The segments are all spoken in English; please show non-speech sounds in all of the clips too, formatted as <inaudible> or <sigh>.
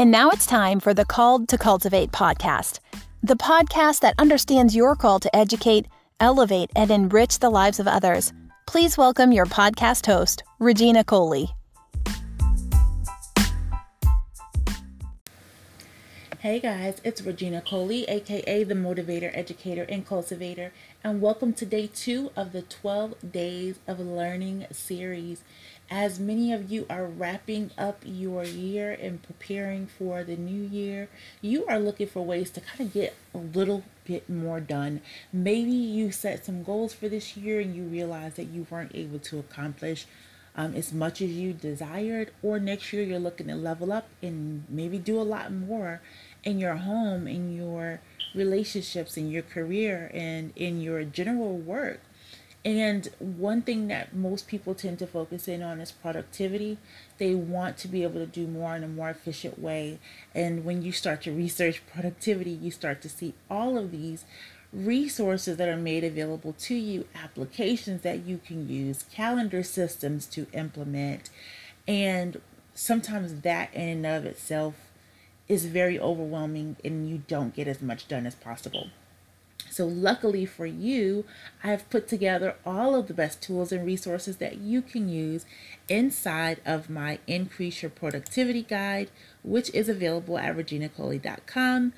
And now it's time for the Called to Cultivate podcast, the podcast that understands your call to educate, elevate, and enrich the lives of others. Please welcome your podcast host, Regina Coley. Hey guys, it's Regina Coley, aka the Motivator, Educator, and Cultivator, and welcome to day two of the 12 Days of Learning series. As many of you are wrapping up your year and preparing for the new year, you are looking for ways to kind of get a little bit more done. Maybe you set some goals for this year and you realize that you weren't able to accomplish um, as much as you desired, or next year you're looking to level up and maybe do a lot more in your home, in your relationships, in your career, and in your general work. And one thing that most people tend to focus in on is productivity. They want to be able to do more in a more efficient way. And when you start to research productivity, you start to see all of these resources that are made available to you, applications that you can use, calendar systems to implement. And sometimes that in and of itself is very overwhelming and you don't get as much done as possible. So, luckily for you, I've put together all of the best tools and resources that you can use inside of my Increase Your Productivity Guide, which is available at reginacoley.com.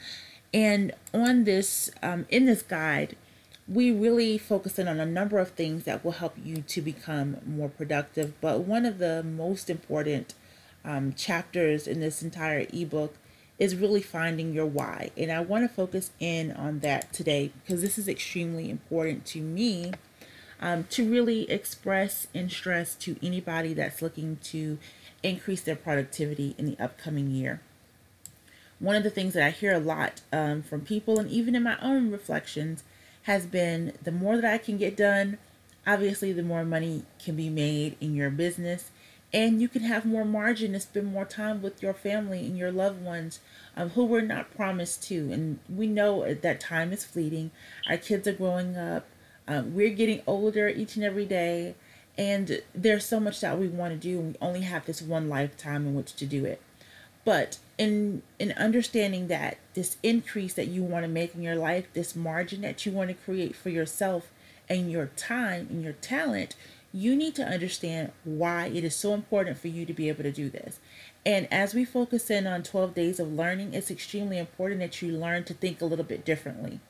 And on this, um, in this guide, we really focus in on a number of things that will help you to become more productive. But one of the most important um, chapters in this entire ebook is really finding your why. And I want to focus in on that today because this is extremely important to me um, to really express and stress to anybody that's looking to increase their productivity in the upcoming year. One of the things that I hear a lot um, from people and even in my own reflections has been the more that I can get done, obviously, the more money can be made in your business and you can have more margin to spend more time with your family and your loved ones um, who we're not promised to. And we know that time is fleeting. Our kids are growing up. Um, we're getting older each and every day. And there's so much that we want to do, and we only have this one lifetime in which to do it. But in in understanding that this increase that you want to make in your life, this margin that you want to create for yourself and your time and your talent, you need to understand why it is so important for you to be able to do this. And as we focus in on 12 days of learning, it's extremely important that you learn to think a little bit differently.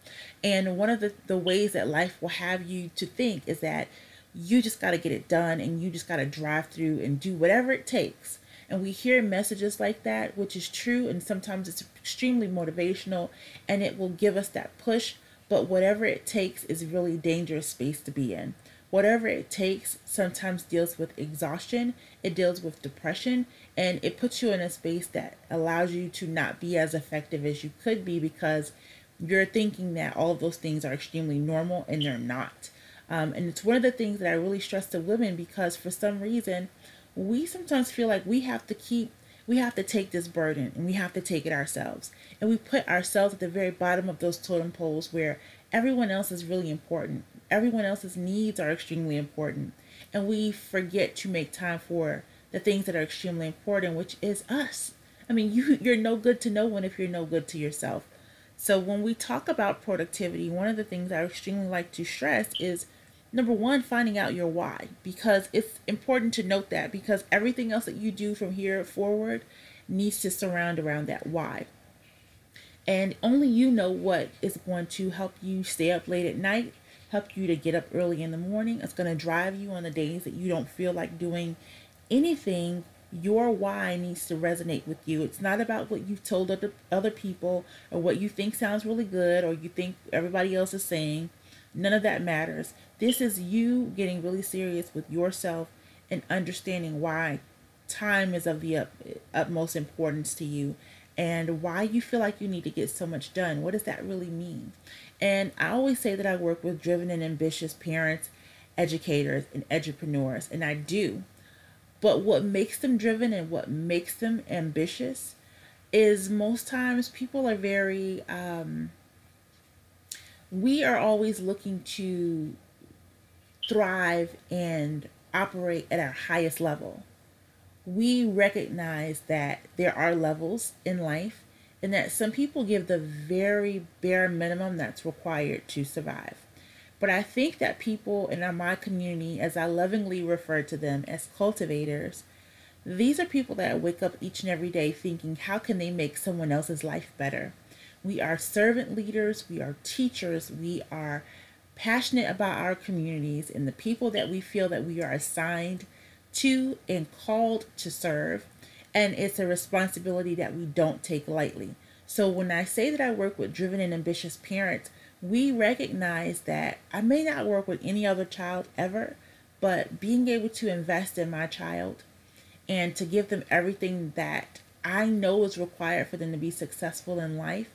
And one of the, the ways that life will have you to think is that you just got to get it done and you just got to drive through and do whatever it takes. And we hear messages like that, which is true, and sometimes it's extremely motivational and it will give us that push. But whatever it takes is really dangerous space to be in whatever it takes sometimes deals with exhaustion, it deals with depression, and it puts you in a space that allows you to not be as effective as you could be because you're thinking that all of those things are extremely normal and they're not. Um, and it's one of the things that I really stress to women because for some reason, we sometimes feel like we have to keep we have to take this burden and we have to take it ourselves. And we put ourselves at the very bottom of those totem poles where everyone else is really important everyone else's needs are extremely important. And we forget to make time for the things that are extremely important which is us. I mean you <laughs> you're no good to no one if you're no good to yourself. So when we talk about productivity one of the things i extremely like to stress is number one finding out your why. Because it's important to note that because everything else that you do from here forward needs to surround around that why. And only you know what is going to help you stay up late at night help you to get up early in the morning. It's going to drive you on the days that you don't feel like doing anything. Your why needs to resonate with you. It's not about what you've told other, other people or what you think sounds really good or you think everybody else is saying. None of that matters. This is you getting really serious with yourself and understanding why time is of the up, utmost importance to you and why you feel like you need to get so much done. What does that really mean? And I always say that I work with driven and ambitious parents, educators, and entrepreneurs, and I do. But what makes them driven and what makes them ambitious is most times people are very, um, we are always looking to thrive and operate at our highest level. We recognize that there are levels in life and that some people give the very bare minimum that's required to survive. But I think that people in my community, as I lovingly refer to them as cultivators, these are people that wake up each and every day thinking, how can they make someone else's life better? We are servant leaders, we are teachers, we are passionate about our communities and the people that we feel that we are assigned to and called to serve. And it's a responsibility that we don't take lightly. So when I say that I work with driven and ambitious parents, we recognize that I may not work with any other child ever, but being able to invest in my child and to give them everything that I know is required for them to be successful in life.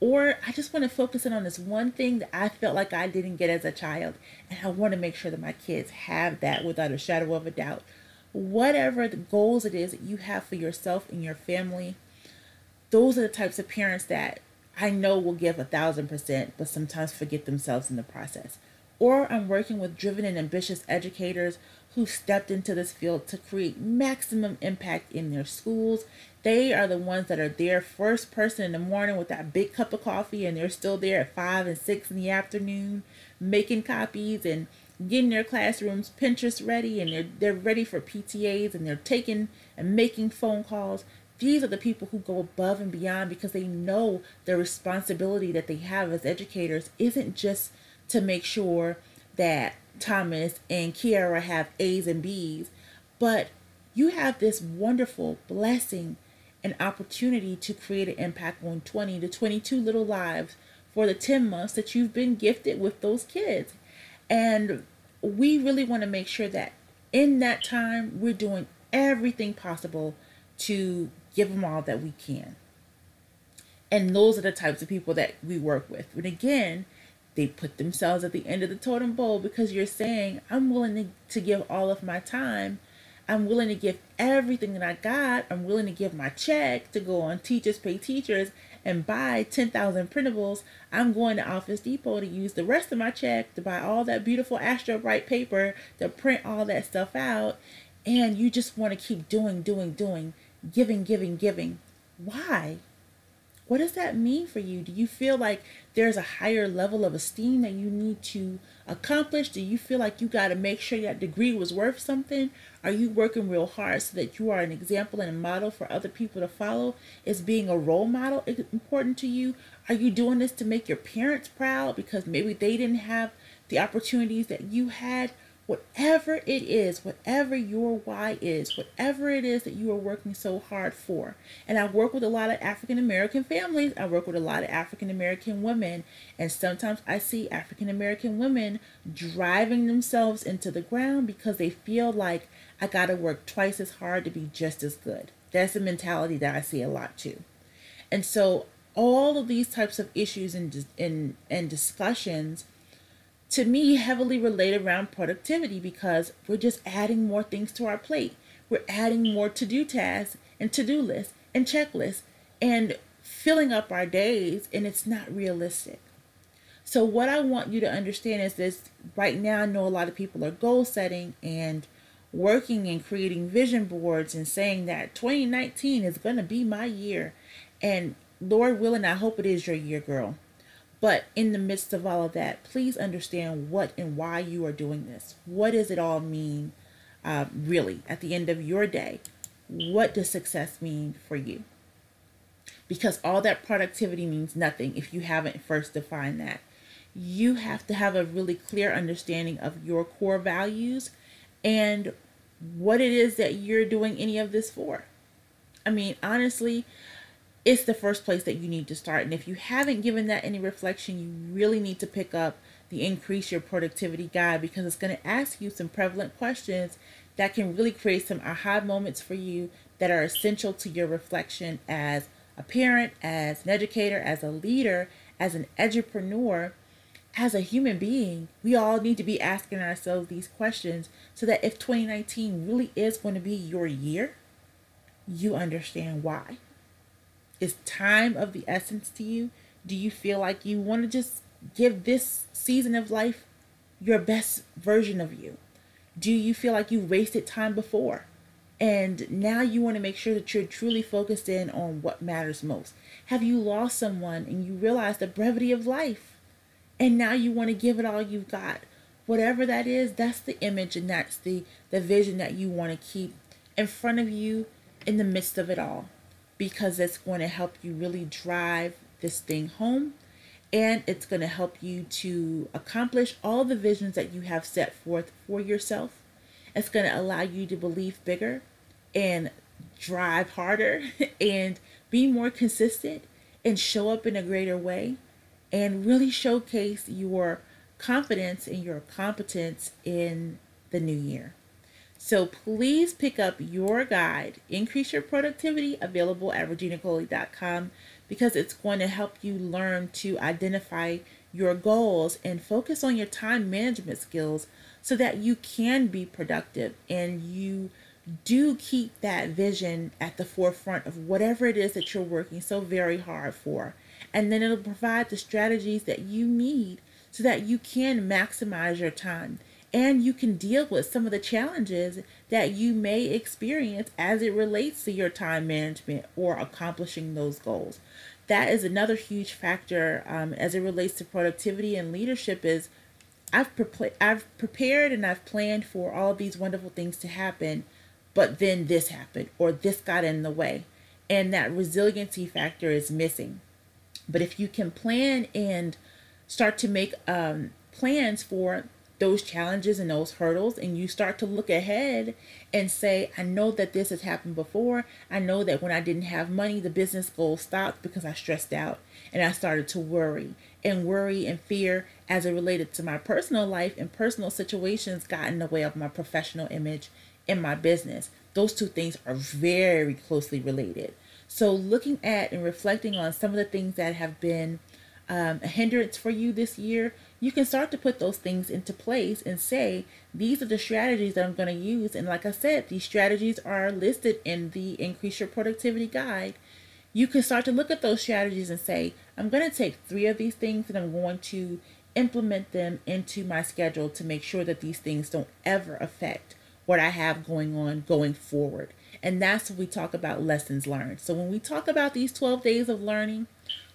Or I just want to focus in on this one thing that I felt like I didn't get as a child. And I want to make sure that my kids have that without a shadow of a doubt whatever the goals it is that you have for yourself and your family, those are the types of parents that I know will give a thousand percent, but sometimes forget themselves in the process. Or I'm working with driven and ambitious educators who stepped into this field to create maximum impact in their schools. They are the ones that are there first person in the morning with that big cup of coffee, and they're still there at five and six in the afternoon making copies and getting their classrooms Pinterest ready and they're they're ready for PTAs and they're taking and making phone calls. These are the people who go above and beyond because they know the responsibility that they have as educators isn't just to make sure that Thomas and Kiara have A's and B's, but you have this wonderful blessing and opportunity to create an impact on 20 to 22 little lives for the 10 months that you've been gifted with those kids. And we really want to make sure that in that time, we're doing everything possible to give them all that we can. And those are the types of people that we work with. And again, they put themselves at the end of the totem pole because you're saying, I'm willing to, to give all of my time I'm willing to give everything that I got. I'm willing to give my check to go on Teachers Pay Teachers and buy 10,000 printables. I'm going to Office Depot to use the rest of my check to buy all that beautiful Astro Bright paper to print all that stuff out. And you just want to keep doing, doing, doing, giving, giving, giving. Why? What does that mean for you? Do you feel like there's a higher level of esteem that you need to accomplish? Do you feel like you got to make sure that degree was worth something? Are you working real hard so that you are an example and a model for other people to follow? Is being a role model important to you? Are you doing this to make your parents proud because maybe they didn't have the opportunities that you had? Whatever it is, whatever your why is, whatever it is that you are working so hard for. And I work with a lot of African American families. I work with a lot of African American women. And sometimes I see African American women driving themselves into the ground because they feel like I got to work twice as hard to be just as good. That's a mentality that I see a lot too. And so all of these types of issues and, and, and discussions to me heavily relate around productivity because we're just adding more things to our plate. We're adding more to do tasks and to do lists and checklists and filling up our days, and it's not realistic. So, what I want you to understand is this right now, I know a lot of people are goal setting and working and creating vision boards and saying that 2019 is going to be my year. And Lord willing, I hope it is your year, girl. But in the midst of all of that, please understand what and why you are doing this. What does it all mean, uh, really, at the end of your day? What does success mean for you? Because all that productivity means nothing if you haven't first defined that. You have to have a really clear understanding of your core values and what it is that you're doing any of this for. I mean, honestly, it's the first place that you need to start. And if you haven't given that any reflection, you really need to pick up the Increase Your Productivity Guide because it's going to ask you some prevalent questions that can really create some aha moments for you that are essential to your reflection as a parent, as an educator, as a leader, as an edupreneur, as a human being. We all need to be asking ourselves these questions so that if 2019 really is going to be your year, you understand why. Is time of the essence to you? Do you feel like you want to just give this season of life your best version of you? Do you feel like you wasted time before And now you want to make sure that you're truly focused in on what matters most. Have you lost someone and you realize the brevity of life? And now you want to give it all you've got. Whatever that is, that's the image and that's the, the vision that you want to keep in front of you in the midst of it all. Because it's going to help you really drive this thing home and it's going to help you to accomplish all the visions that you have set forth for yourself. It's going to allow you to believe bigger and drive harder <laughs> and be more consistent and show up in a greater way and really showcase your confidence and your competence in the new year. So please pick up your guide, Increase Your Productivity, available at reginacoley.com because it's going to help you learn to identify your goals and focus on your time management skills so that you can be productive and you do keep that vision at the forefront of whatever it is that you're working so very hard for. And then it'll provide the strategies that you need so that you can maximize your time and you can deal with some of the challenges that you may experience as it relates to your time management or accomplishing those goals. That is another huge factor um, as it relates to productivity and leadership is I've, pre- I've prepared and I've planned for all these wonderful things to happen but then this happened or this got in the way. And that resiliency factor is missing. But if you can plan and start to make um, plans for those challenges and those hurdles, and you start to look ahead and say, I know that this has happened before. I know that when I didn't have money, the business goal stopped because I stressed out and I started to worry. And worry and fear, as it related to my personal life and personal situations, got in the way of my professional image in my business. Those two things are very closely related. So, looking at and reflecting on some of the things that have been um, a hindrance for you this year, you can start to put those things into place and say, these are the strategies that I'm going to use. And like I said, these strategies are listed in the Increase Your Productivity Guide. You can start to look at those strategies and say, I'm going to take three of these things and I'm going to implement them into my schedule to make sure that these things don't ever affect what I have going on going forward. And that's when we talk about lessons learned. So when we talk about these 12 days of learning,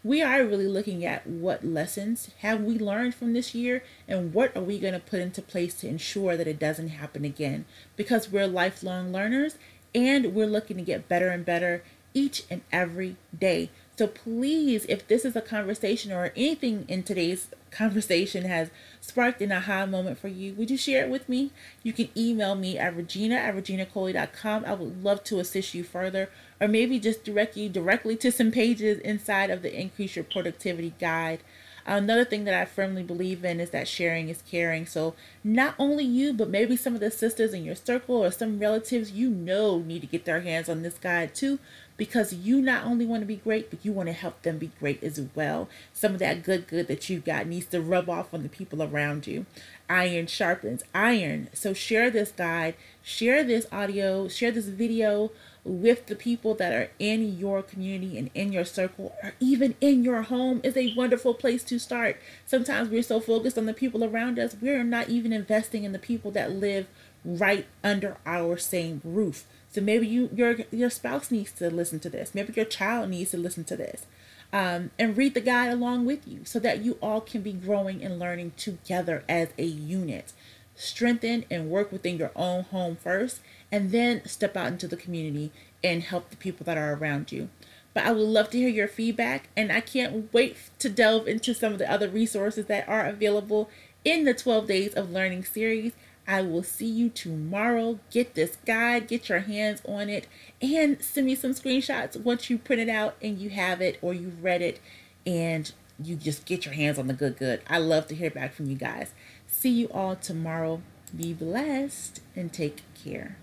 we are really looking at what lessons have we learned from this year and what are we going to put into place to ensure that it doesn't happen again. Because we're lifelong learners and we're looking to get better and better each and every day so please, if this is a conversation or anything in today's conversation has sparked an aha moment for you, would you share it with me? You can email me at regina at reginacoley.com. I would love to assist you further or maybe just direct you directly to some pages inside of the Increase Your Productivity Guide. Another thing that I firmly believe in is that sharing is caring. So, not only you, but maybe some of the sisters in your circle or some relatives you know need to get their hands on this guide too because you not only want to be great, but you want to help them be great as well. Some of that good, good that you got needs to rub off on the people around you. Iron sharpens iron. So share this guide, share this audio, share this video with the people that are in your community and in your circle or even in your home is a wonderful place to start. Sometimes we're so focused on the people around us, we're not even investing in the people that live right under our same roof. So maybe you your your spouse needs to listen to this. Maybe your child needs to listen to this. Um, and read the guide along with you so that you all can be growing and learning together as a unit. Strengthen and work within your own home first, and then step out into the community and help the people that are around you. But I would love to hear your feedback, and I can't wait to delve into some of the other resources that are available in the 12 Days of Learning series. I will see you tomorrow. Get this guide, get your hands on it, and send me some screenshots once you print it out and you have it or you've read it and you just get your hands on the good good. I love to hear back from you guys. See you all tomorrow. Be blessed and take care.